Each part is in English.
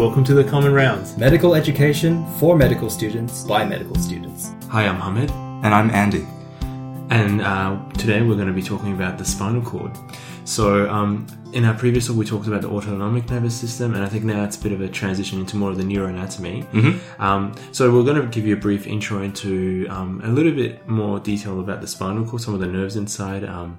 Welcome to the Common Rounds. Medical education for medical students by medical students. Hi, I'm Hamid, And I'm Andy. and uh, today we're going to be talking about the spinal cord. So, um, in our previous talk, we talked about the autonomic nervous system, and I think now it's a bit of a transition into more of the neuroanatomy. Mm-hmm. Um, so, we're going to give you a brief intro into um, a little bit more detail about the spinal cord, some of the nerves inside, um,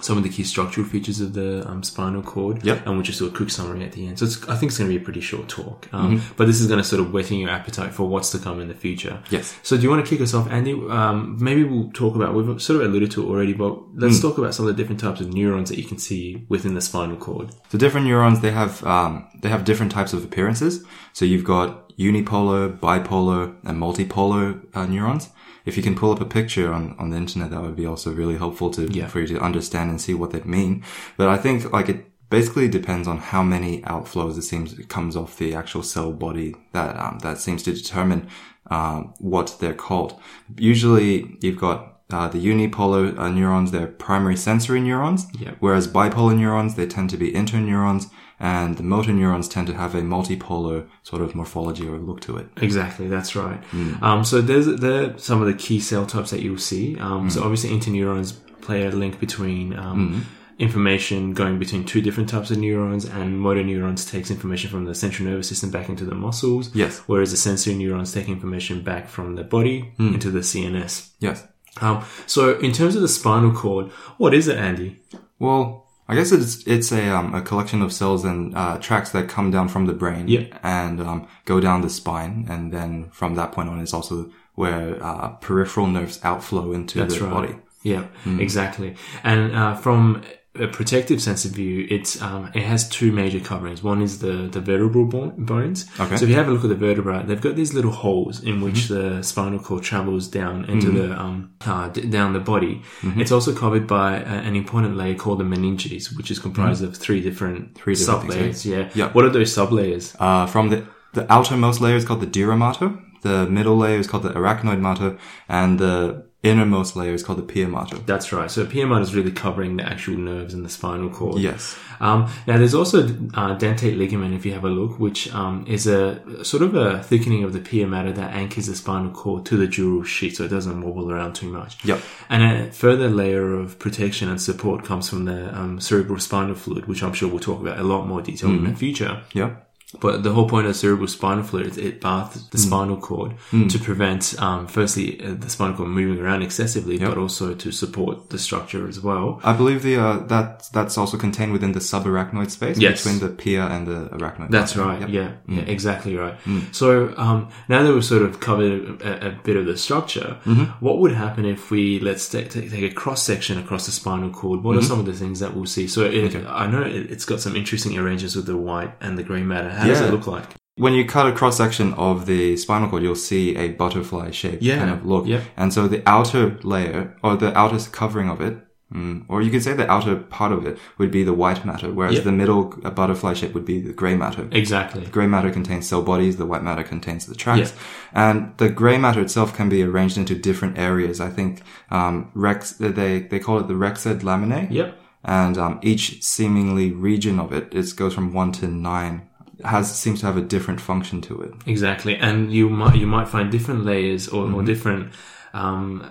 some of the key structural features of the um, spinal cord, Mm-hmm. Yep. and we'll just do a quick summary at the end. So, it's, I think it's going to be a pretty short talk, um, but this is going to sort of whetting your appetite for what's to come in the future. Yes. So do you want to kick us off, Andy? Um, maybe we'll talk about, we've sort of alluded to it already, but let's talk about some of the different types of neurons that you can see within the spinal cord. So different neurons, they have, um, they have different types of appearances. So you've got unipolar, bipolar, and multipolar uh, neurons. If you can pull up a picture on, on the internet, that would be also really helpful to, Yeah. for you to understand and see what they mean. But I think like it basically depends on how many outflows it seems it comes off the actual cell body that, um, that seems to determine, um, what they're called. Usually you've got uh, the unipolar uh, neurons, they're primary sensory neurons, Yeah. whereas bipolar neurons, they tend to be interneurons, and the motor neurons tend to have a multipolar sort of morphology or look to it. Exactly, that's right. Um, so there's there are some of the key cell types that you'll see. Um, So obviously interneurons play a link between um, information going between two different types of neurons, and motor neurons takes information from the central nervous system back into the muscles. Yes. Whereas the sensory neurons take information back from the body into the CNS. Yes. Um, so in terms of the spinal cord, what is it, Andy? Well, I guess it's it's a um, a collection of cells and uh, tracts that come down from the brain Yep. and um, go down the spine, and then from that point on, is also where uh, peripheral nerves outflow into That's the right. body. Yeah, exactly. And uh, from a protective sense of view, it's um, it has two major coverings. One is the the vertebral bo- bones. Okay. So if you have a look at the vertebra, they've got these little holes in which the spinal cord travels down into the um uh, d- down the body. It's also covered by uh, an important layer called the meninges, which is comprised of three different Three different things, sublayers. Yeah. Yeah. What are those sublayers? Uh, from the the outermost layer is called the dura mater, the middle layer is called the arachnoid mater, and the innermost layer is called the pia mater. That's right. So pia mater is really covering the actual nerves in the spinal cord. Yes. Um, now, there's also uh, dentate ligament, if you have a look, which um, is a sort of a thickening of the pia mater that anchors the spinal cord to the dural sheath, so it doesn't wobble around too much. Yep. And a further layer of protection and support comes from the um, cerebral spinal fluid, which I'm sure we'll talk about a lot more detail in the future. Yep. But the whole point of cerebral spinal fluid is it bathes the spinal cord to prevent, um, firstly, uh, the spinal cord moving around excessively, but also to support the structure as well. I believe the uh, that that's also contained within the subarachnoid space Yes. between the pia and the arachnoid. That's right. Yep. Yeah, yeah, exactly right. So um, now that we've sort of covered a, a bit of the structure, what would happen if we let's take, take, take a cross section across the spinal cord? What are some of the things that we'll see? So it, I know it, it's got some interesting arrangements with the white and the grey matter. How does Yeah. it look like? When you cut a cross section of the spinal cord, you'll see a butterfly shape Yeah. kind of look. Yep. And so the outer layer or the outer covering of it, mm, or you could say the outer part of it would be the white matter, whereas Yep. the middle uh, butterfly shape would be the gray matter. Exactly. The Gray matter contains cell bodies, the white matter contains the tracts. And the gray matter itself can be arranged into different areas. I think, um, rex, they, they call it the rexed laminae. Yep. And, um, each seemingly region of it, it goes from one to nine, has, seems to have a different function to it. Exactly, and you might you might find different layers or, Mm-hmm. or different um,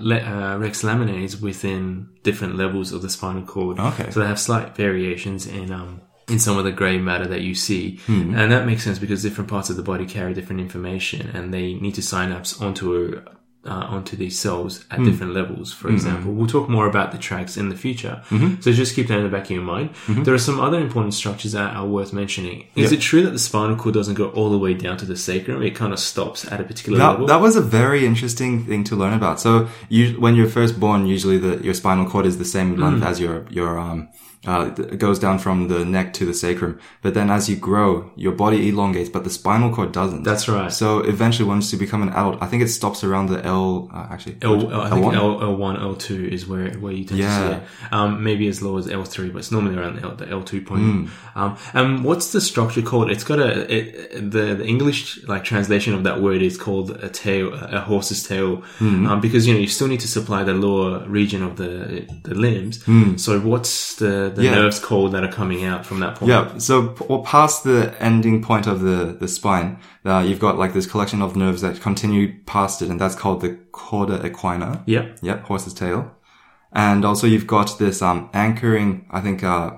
le- uh, rex laminae within different levels of the spinal cord. Okay. so they have slight variations in um, in some of the grey matter that you see, Hmm. and that makes sense because different parts of the body carry different information, and they need to synapse onto a uh, onto these cells Hmm. at different levels. For example, we'll talk more about the tracts in the future. Mm-hmm. So just keep that in the back of your mind. There are some other important structures that are worth mentioning. Is it true that the spinal cord doesn't go all the way down to the sacrum? It kind of stops at a particular That, level. that was a very interesting thing to learn about. So you, when you're first born, usually the, your spinal cord is the same length Mm. as your, your, um, uh, it goes down from the neck to the sacrum. But then as you grow, your body elongates, but the spinal cord doesn't. That's right. So eventually once you become an adult, I think it stops around the L, uh, actually, L, I think L1? L, L1, L2 is where, where you tend Yeah. to see it. Um, maybe as low as L3, but it's normally around the, L, the L2 point. Hmm. Um, and what's the structure called? It's got a, it, the, the English, like, translation of that word is called a tail, a horse's tail. Hmm. Um, because, you know, you still need to supply the lower region of the, the limbs. So what's the, the. Yeah. nerves called that are coming out from that point? Yeah, so well, past the ending point of the, the spine, uh, you've got like this collection of nerves that continue past it, and that's called the cauda equina. Yep. Yep, horse's tail. And also you've got this, um, anchoring, I think, uh,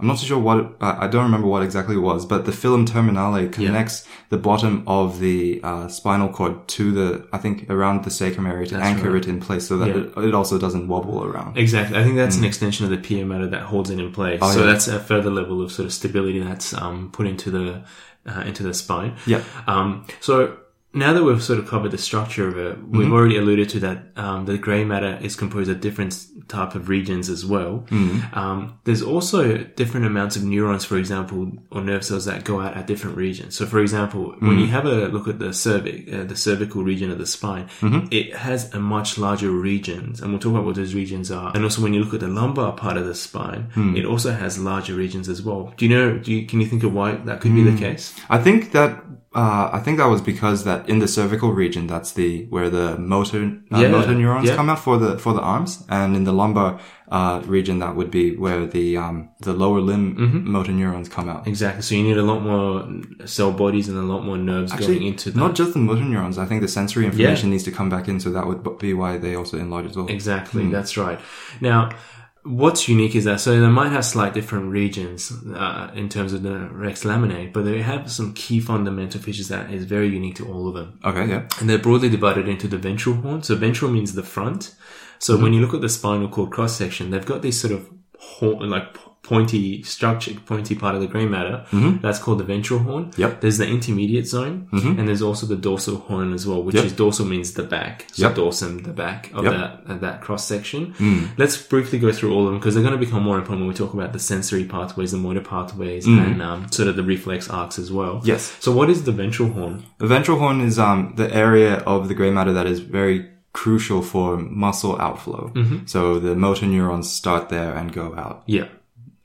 I'm not so sure what, it, I don't remember what exactly it was, but the filum terminale connects the bottom of the, uh, spinal cord to the, I think, around the sacrum area to anchor right. it in place so that Yeah. it, it also doesn't wobble around. Exactly. I think that's an extension of the pia mater that holds it in place. so. Oh, yeah. that's a further level of sort of stability that's um, put into the uh, into the spine. Yeah. Um, so now that we've sort of covered the structure of it, we've Mm-hmm. already alluded to that um, the grey matter is composed of different type of regions as well. Mm-hmm. Um, there's also different amounts of neurons, for example, or nerve cells that go out at different regions. So, for example, when Mm-hmm. you have a look at the cervix, uh, the cervical region of the spine, Mm-hmm. it has a much larger regions, and we'll talk about what those regions are. And also, when you look at the lumbar part of the spine, Hmm. it also has larger regions as well. Do you know? Do you, can you think of why that could be the case? I think that uh, I think that was because that in the cervical region, that's the where the motor uh, Yeah, motor neurons yeah. come out for the for the arms, and in the lumbar uh, region, that would be where the um, the lower limb Mm-hmm. motor neurons come out. Exactly. So you need a lot more cell bodies and a lot more nerves going into that. not just the motor neurons. I think the sensory information needs to come back in, so that would be why they also enlarge as well. Exactly, Hmm. that's right. Now, what's unique is that so they might have slight different regions uh, in terms of the rex laminae, but they have some key fundamental features that is very unique to all of them. Okay, yeah, And they're broadly divided into the ventral horn. So ventral means the front. So Mm-hmm. when you look at the spinal cord cross section, they've got these sort of horn, like pointy structure, pointy part of the grey matter. That's called the ventral horn. Mm-hmm. Yep. Mm-hmm. There's the intermediate zone, and there's also the dorsal horn as well, which Yep. is dorsal means the back. So Yep. dorsum, the back of Yep. that of that cross section. Mm. Let's briefly go through all of them because they're going to become more important when we talk about the sensory pathways, the motor pathways, and um, sort of the reflex arcs as well. Mm. Yes. So what is the ventral horn? The ventral horn is um the area of the gray matter that is very crucial for muscle outflow. Mm-hmm. So the motor neurons start there and go out. Yeah,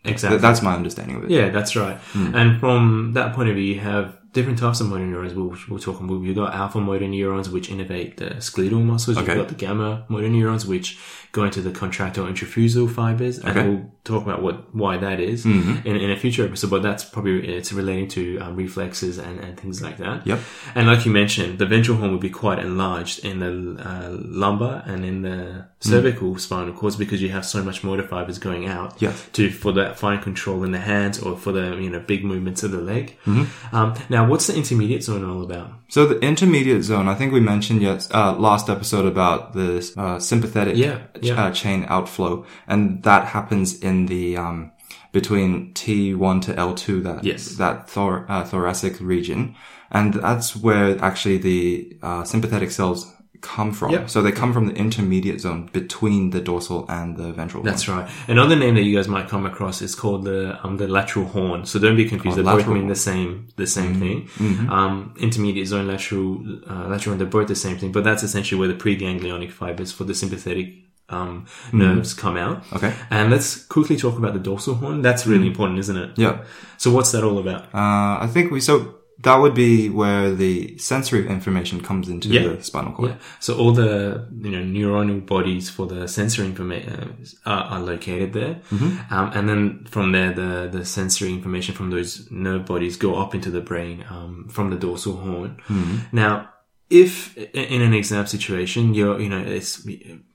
exactly. Th- That's my understanding of it. Yeah, that's right. And from that point of view, you have different types of motor neurons. We'll, we'll talk about. You've got alpha motor neurons, which innervate the skeletal muscles. Okay. You've got the gamma motor neurons, which go into the contractile intrafusal fibers. And Okay. Mm-hmm. we'll talk about what why that is in, in a future episode. But that's probably it's relating to um, reflexes and, and things like that. Yep. And like you mentioned, the ventral horn would be quite enlarged in the uh, lumbar and in the cervical spinal cords because you have so much motor fibers going out to for that fine control in the hands or for the you know big movements of the leg. Mm-hmm. Um, now, what's the intermediate zone all about? So the intermediate zone, I think we mentioned yes, uh, last episode about the uh, sympathetic Yeah, yeah. Uh, chain outflow, and that happens in the um, between T1 to L2, that Yes. that thor- uh, thoracic region, and that's where actually the uh, sympathetic cells come from. Yep. So they come from the intermediate zone between the dorsal and the ventral. That's right. Another name that you guys might come across is called the um, the lateral horn. So don't be confused. Oh, they both mean horn. the same the same thing. Um, intermediate zone, lateral, uh, lateral, they're both the same thing. But that's essentially where the preganglionic fibers for the sympathetic um, nerves come out. Okay. And let's quickly talk about the dorsal horn. That's really important, isn't it? Yeah. So what's that all about? Uh, I think we so that would be where the sensory information comes into Yeah. the spinal cord. Yeah. So all the you know neuronal bodies for the sensory information uh, are, are located there, Mm-hmm. um, and then from there the the sensory information from those nerve bodies go up into the brain um, from the dorsal horn. Mm-hmm. Now, if in an exam situation, you're you know it's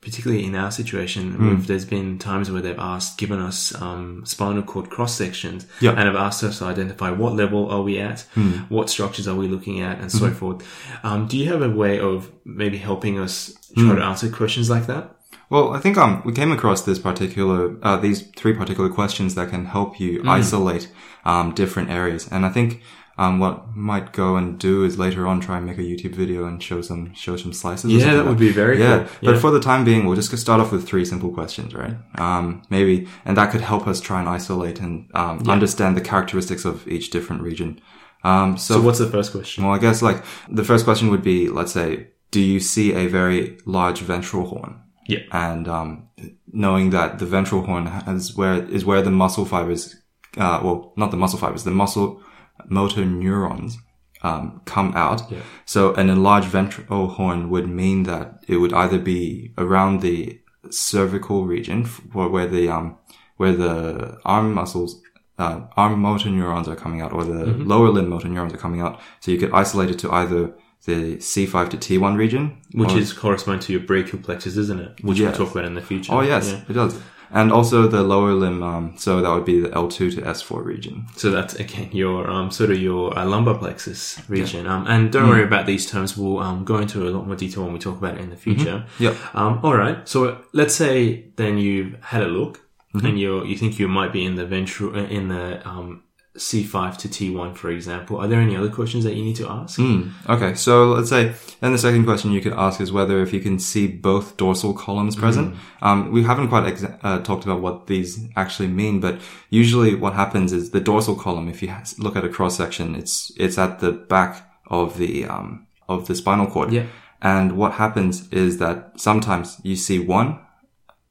particularly in our situation, Mm. if there's been times where they've asked, given us um, spinal cord cross sections, Yeah. and have asked us to identify what level are we at, Hmm. what structures are we looking at, and so forth. Um, do you have a way of maybe helping us Hmm. try to answer questions like that? Well, I think um we came across this particular uh, these three particular questions that can help Hmm. you isolate um different areas, and I think. Um, what might go and do is later on try and make a YouTube video and show some show some slices. Yeah, that would be very good. yeah. cool. But for the time being, we'll just start off with three simple questions, right? Um, maybe, and that could help us try and isolate and um, understand the characteristics of each different region. Um, so, So what's the first question? well, I guess like the first question would be, let's say, do you see a very large ventral horn? Yeah. And um, knowing that the ventral horn is where is where the muscle fibers, uh, well, not the muscle fibers, the muscle motor neurons um, come out. Yeah. So an enlarged ventral horn would mean that it would either be around the cervical region, where the um, where the arm muscles. Uh, arm motor neurons are coming out, or the Mm-hmm. lower limb motor neurons are coming out. So you could isolate it to either the C5 to T1 region, Which or- is correspond to your brachial plexus, isn't it? Which Yes. we'll talk about in the future. Oh yes, Yeah. it does. And also the lower limb, um, so that would be the L2 to S4 region. So that's again your um, sort of your uh, lumbar plexus region. Um, and don't worry about these terms. We'll um, go into a lot more detail when we talk about it in the future. Yep. Um, all right. So let's say then you've had a look and you you think you might be in the ventral uh, in the um, C5 to T1, for example. Are there any other questions that you need to ask? Hmm. Okay, so let's say, then the second question you could ask is whether if you can see both dorsal columns present. Um, we haven't quite exa- uh, talked about what these actually mean, but usually what happens is the dorsal column, if you ha- look at a cross section, it's, it's at the back of the, um, of the spinal cord. Yeah. And what happens is that sometimes you see one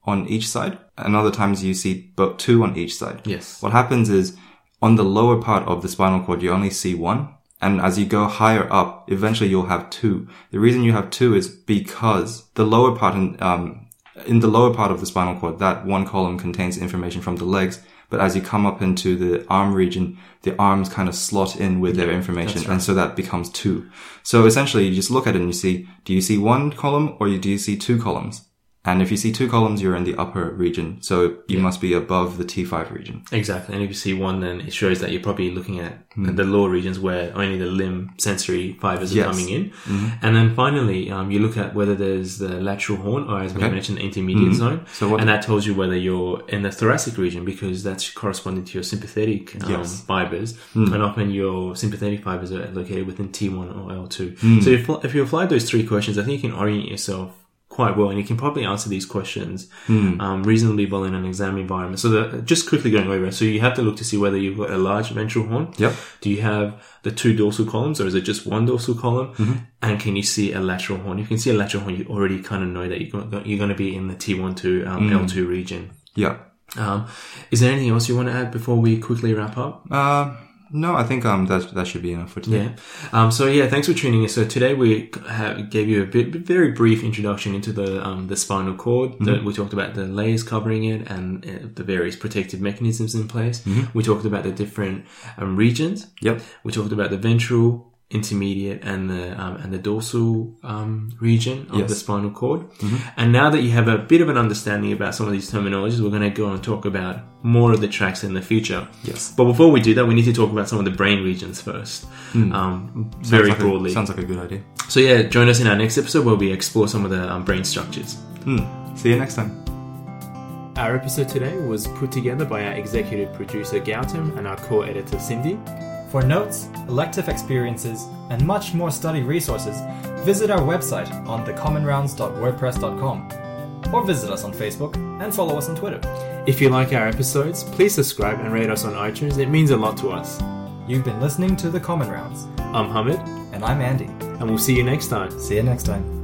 on each side, and other times you see two on each side. Yes. What happens is on the lower part of the spinal cord, you only see one. And as you go higher up, eventually you'll have two. The reason you have two is because the lower part in, um, in the lower part of the spinal cord, that one column contains information from the legs. But as you come up into the arm region, the arms kind of slot in with their information. And so that becomes two. So essentially you just look at it and you see, do you see one column or do you see two columns? And if you see two columns, you're in the upper region. So you must be above the T5 region. Exactly. And if you see one, then it shows that you're probably looking at the lower regions where only the limb sensory fibers are coming in. And then finally, um, you look at whether there's the lateral horn or as we mentioned, the intermediate zone. So what- and that tells you whether you're in the thoracic region because that's corresponding to your sympathetic um, Yes. fibers. And often your sympathetic fibers are located within T1 or L2. Hmm. So if, if you apply those three questions, I think you can orient yourself quite well, and you can probably answer these questions Hmm. um, reasonably well in an exam environment. So, the, just quickly going over, so you have to look to see whether you've got a large ventral horn. Yep. Do you have the two dorsal columns, or is it just one dorsal column? Mm-hmm. And can you see a lateral horn? If you can see a lateral horn, you already kind of know that you're going, you're going to be in the T1 to um, Mm. L2 region. Yeah. Um, is there anything else you want to add before we quickly wrap up? Uh, no, I think um that that should be enough for today. Yeah. Um, so yeah, thanks for tuning in. So today we have, gave you a bit, very brief introduction into the um, the spinal cord. The, we talked about the layers covering it and uh, the various protective mechanisms in place. We talked about the different um, regions. Yep. We talked about the ventral, intermediate, and the um, and the dorsal um, region of Yes. the spinal cord. And now that you have a bit of an understanding about some of these terminologies, we're going to go and talk about more of the tracts in the future. Yes. But before we do that, we need to talk about some of the brain regions first, um, very Sounds like a- broadly. sounds like a good idea. so yeah, join us in our next episode where we explore some of the um, brain structures. Hmm. See you next time. Our episode today was put together by our executive producer Gautam and our co-editor Cindy. For notes, elective experiences, and much more study resources, visit our website on thecommonrounds.wordpress.com or visit us on Facebook and follow us on Twitter. If you like our episodes, please subscribe and rate us on iTunes. It means a lot to us. You've been listening to The Common Rounds, I'm Hamid, and I'm Andy. and we'll see you next time. See you next time.